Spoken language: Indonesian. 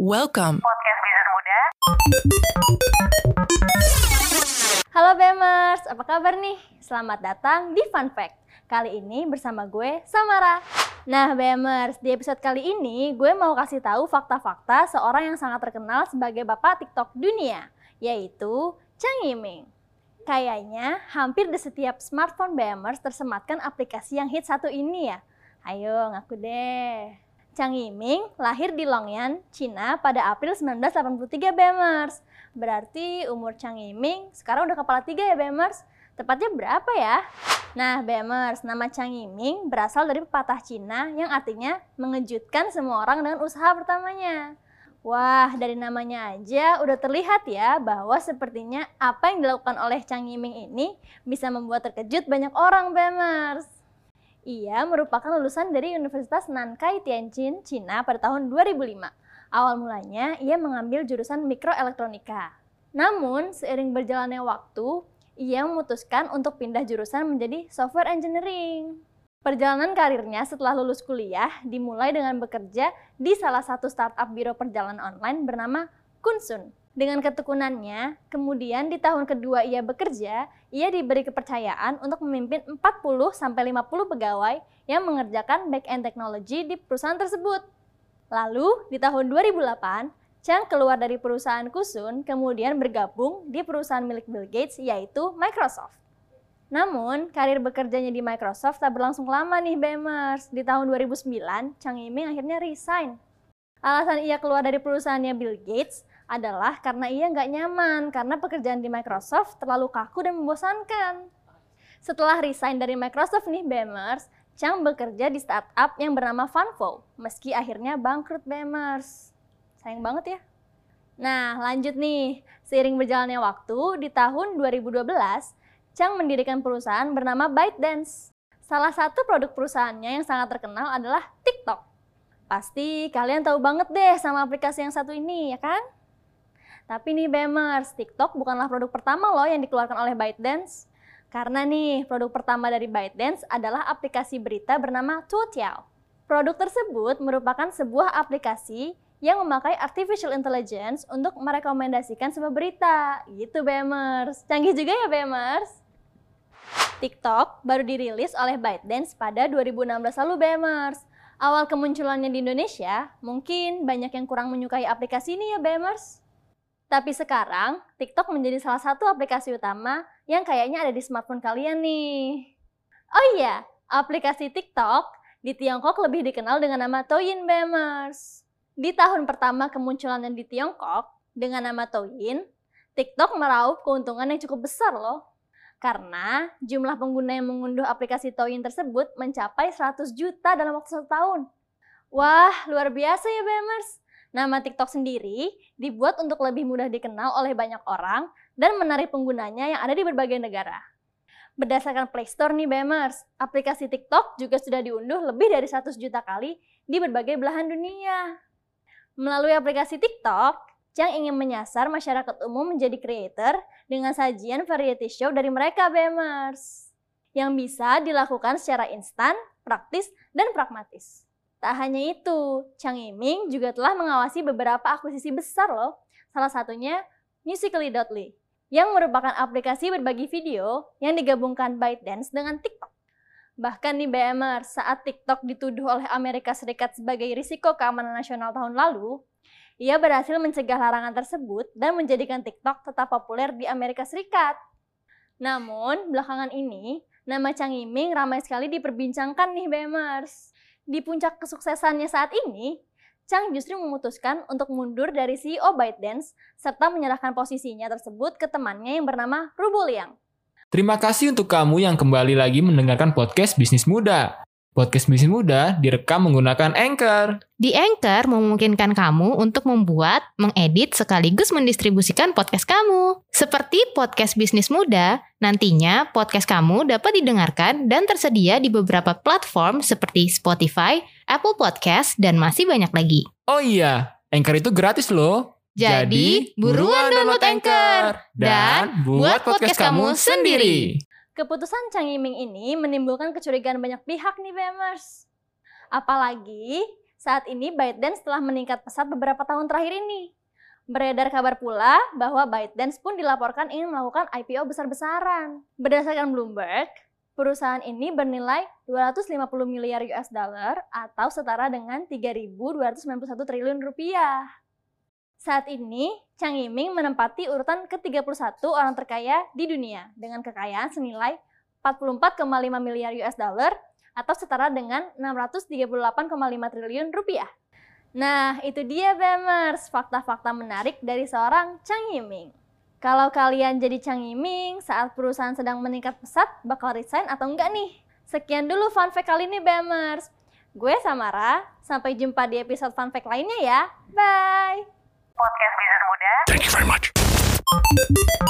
Welcome. Podcast Bisnis Muda. Halo Bemers, apa kabar nih? Selamat datang di Fun Fact. Kali ini bersama gue, Samara. Nah Bemers, di episode kali ini gue mau kasih tahu fakta-fakta seorang yang sangat terkenal sebagai bapak TikTok dunia, yaitu Chang Yiming. Kayaknya hampir di setiap smartphone Bemers tersematkan aplikasi yang hit satu ini ya. Ayo ngaku deh. Chang Yiming lahir di Longyan, Cina pada April 1983 Bemers. Berarti umur Chang Yiming sekarang udah kepala tiga ya Bemers. Tepatnya berapa ya? Nah Bemers, nama Chang Yiming berasal dari pepatah Cina yang artinya mengejutkan semua orang dengan usaha pertamanya. Wah, dari namanya aja udah terlihat ya bahwa sepertinya apa yang dilakukan oleh Chang Yiming ini bisa membuat terkejut banyak orang Bemers. Ia merupakan lulusan dari Universitas Nankai Tianjin, Cina pada tahun 2005. Awal mulanya ia mengambil jurusan mikroelektronika. Namun, seiring berjalannya waktu, ia memutuskan untuk pindah jurusan menjadi software engineering. Perjalanan karirnya setelah lulus kuliah dimulai dengan bekerja di salah satu startup biro perjalanan online bernama Kunsun. Dengan ketekunannya, kemudian di tahun kedua ia bekerja, ia diberi kepercayaan untuk memimpin 40-50 pegawai yang mengerjakan back-end teknologi di perusahaan tersebut. Lalu, di tahun 2008, Chang keluar dari perusahaan Kusun, kemudian bergabung di perusahaan milik Bill Gates, yaitu Microsoft. Namun, karir bekerjanya di Microsoft tak berlangsung lama nih, Bemers. Di tahun 2009, Chang Yiming akhirnya resign. Alasan ia keluar dari perusahaannya Bill Gates adalah karena ia nggak nyaman karena pekerjaan di Microsoft terlalu kaku dan membosankan. Setelah resign dari Microsoft nih Bemers, Chang bekerja di startup yang bernama Funfo, meski akhirnya bangkrut Bemers. Sayang banget ya. Nah, lanjut nih. Seiring berjalannya waktu, di tahun 2012, Chang mendirikan perusahaan bernama ByteDance. Salah satu produk perusahaannya yang sangat terkenal adalah TikTok. Pasti kalian tahu banget deh sama aplikasi yang satu ini, ya kan? Tapi nih Bemers, TikTok bukanlah produk pertama loh yang dikeluarkan oleh ByteDance. Karena nih, produk pertama dari ByteDance adalah aplikasi berita bernama Toutiao. Produk tersebut merupakan sebuah aplikasi yang memakai artificial intelligence untuk merekomendasikan sebuah berita. Gitu Bemers. Canggih juga ya Bemers. TikTok baru dirilis oleh ByteDance pada 2016 lalu Bemers. Awal kemunculannya di Indonesia, mungkin banyak yang kurang menyukai aplikasi ini ya Bemers. Tapi sekarang, TikTok menjadi salah satu aplikasi utama yang kayaknya ada di smartphone kalian nih. Oh iya, aplikasi TikTok di Tiongkok lebih dikenal dengan nama Douyin Bemers. Di tahun pertama kemunculannya di Tiongkok dengan nama Douyin, TikTok meraup keuntungan yang cukup besar loh. Karena jumlah pengguna yang mengunduh aplikasi Douyin tersebut mencapai 100 juta dalam waktu satu tahun. Wah, luar biasa ya Bemers. Nama TikTok sendiri dibuat untuk lebih mudah dikenal oleh banyak orang dan menarik penggunanya yang ada di berbagai negara. Berdasarkan Play Store nih Bemers, aplikasi TikTok juga sudah diunduh lebih dari 100 juta kali di berbagai belahan dunia. Melalui aplikasi TikTok, Chang ingin menyasar masyarakat umum menjadi creator dengan sajian variety show dari mereka Bemers. Yang bisa dilakukan secara instan, praktis, dan pragmatis. Tak hanya itu, Chang Yiming juga telah mengawasi beberapa akuisisi besar loh. Salah satunya Musical.ly, yang merupakan aplikasi berbagi video yang digabungkan ByteDance dengan TikTok. Bahkan di BMR, saat TikTok dituduh oleh Amerika Serikat sebagai risiko keamanan nasional tahun lalu, ia berhasil mencegah larangan tersebut dan menjadikan TikTok tetap populer di Amerika Serikat. Namun, belakangan ini, nama Chang Yiming ramai sekali diperbincangkan nih BMers. Di puncak kesuksesannya saat ini, Chang justru memutuskan untuk mundur dari CEO ByteDance serta menyerahkan posisinya tersebut ke temannya yang bernama Rubo Liang. Terima kasih untuk kamu yang kembali lagi mendengarkan podcast Bisnis Muda. Podcast Bisnis Muda direkam menggunakan Anchor. Di Anchor memungkinkan kamu untuk membuat, mengedit, sekaligus mendistribusikan podcast kamu. Seperti podcast Bisnis Muda, nantinya podcast kamu dapat didengarkan dan tersedia di beberapa platform seperti Spotify, Apple Podcast, dan masih banyak lagi. Oh iya, Anchor itu gratis loh. Jadi, buruan download Anchor dan buat podcast kamu sendiri. Keputusan Chang Yiming ini menimbulkan kecurigaan banyak pihak nih Bemers. Apalagi Saat ini ByteDance telah meningkat pesat beberapa tahun terakhir ini. Beredar kabar pula bahwa ByteDance pun dilaporkan ingin melakukan IPO besar-besaran. Berdasarkan Bloomberg, perusahaan ini bernilai 250 miliar US dollar atau setara dengan 3.291 triliun rupiah. Saat ini, Chang Yiming menempati urutan ke-31 orang terkaya di dunia dengan kekayaan senilai 44,5 miliar US dollar atau setara dengan 638,5 triliun rupiah. Nah, itu dia Bemers, fakta-fakta menarik dari seorang Chang Yiming. Kalau kalian jadi Chang Yiming saat perusahaan sedang meningkat pesat, bakal resign atau enggak nih? Sekian dulu fun fact kali ini Bemers. Gue Samara, sampai jumpa di episode fun fact lainnya ya. Bye! Podcast Bisnis Muda. Thank you very much.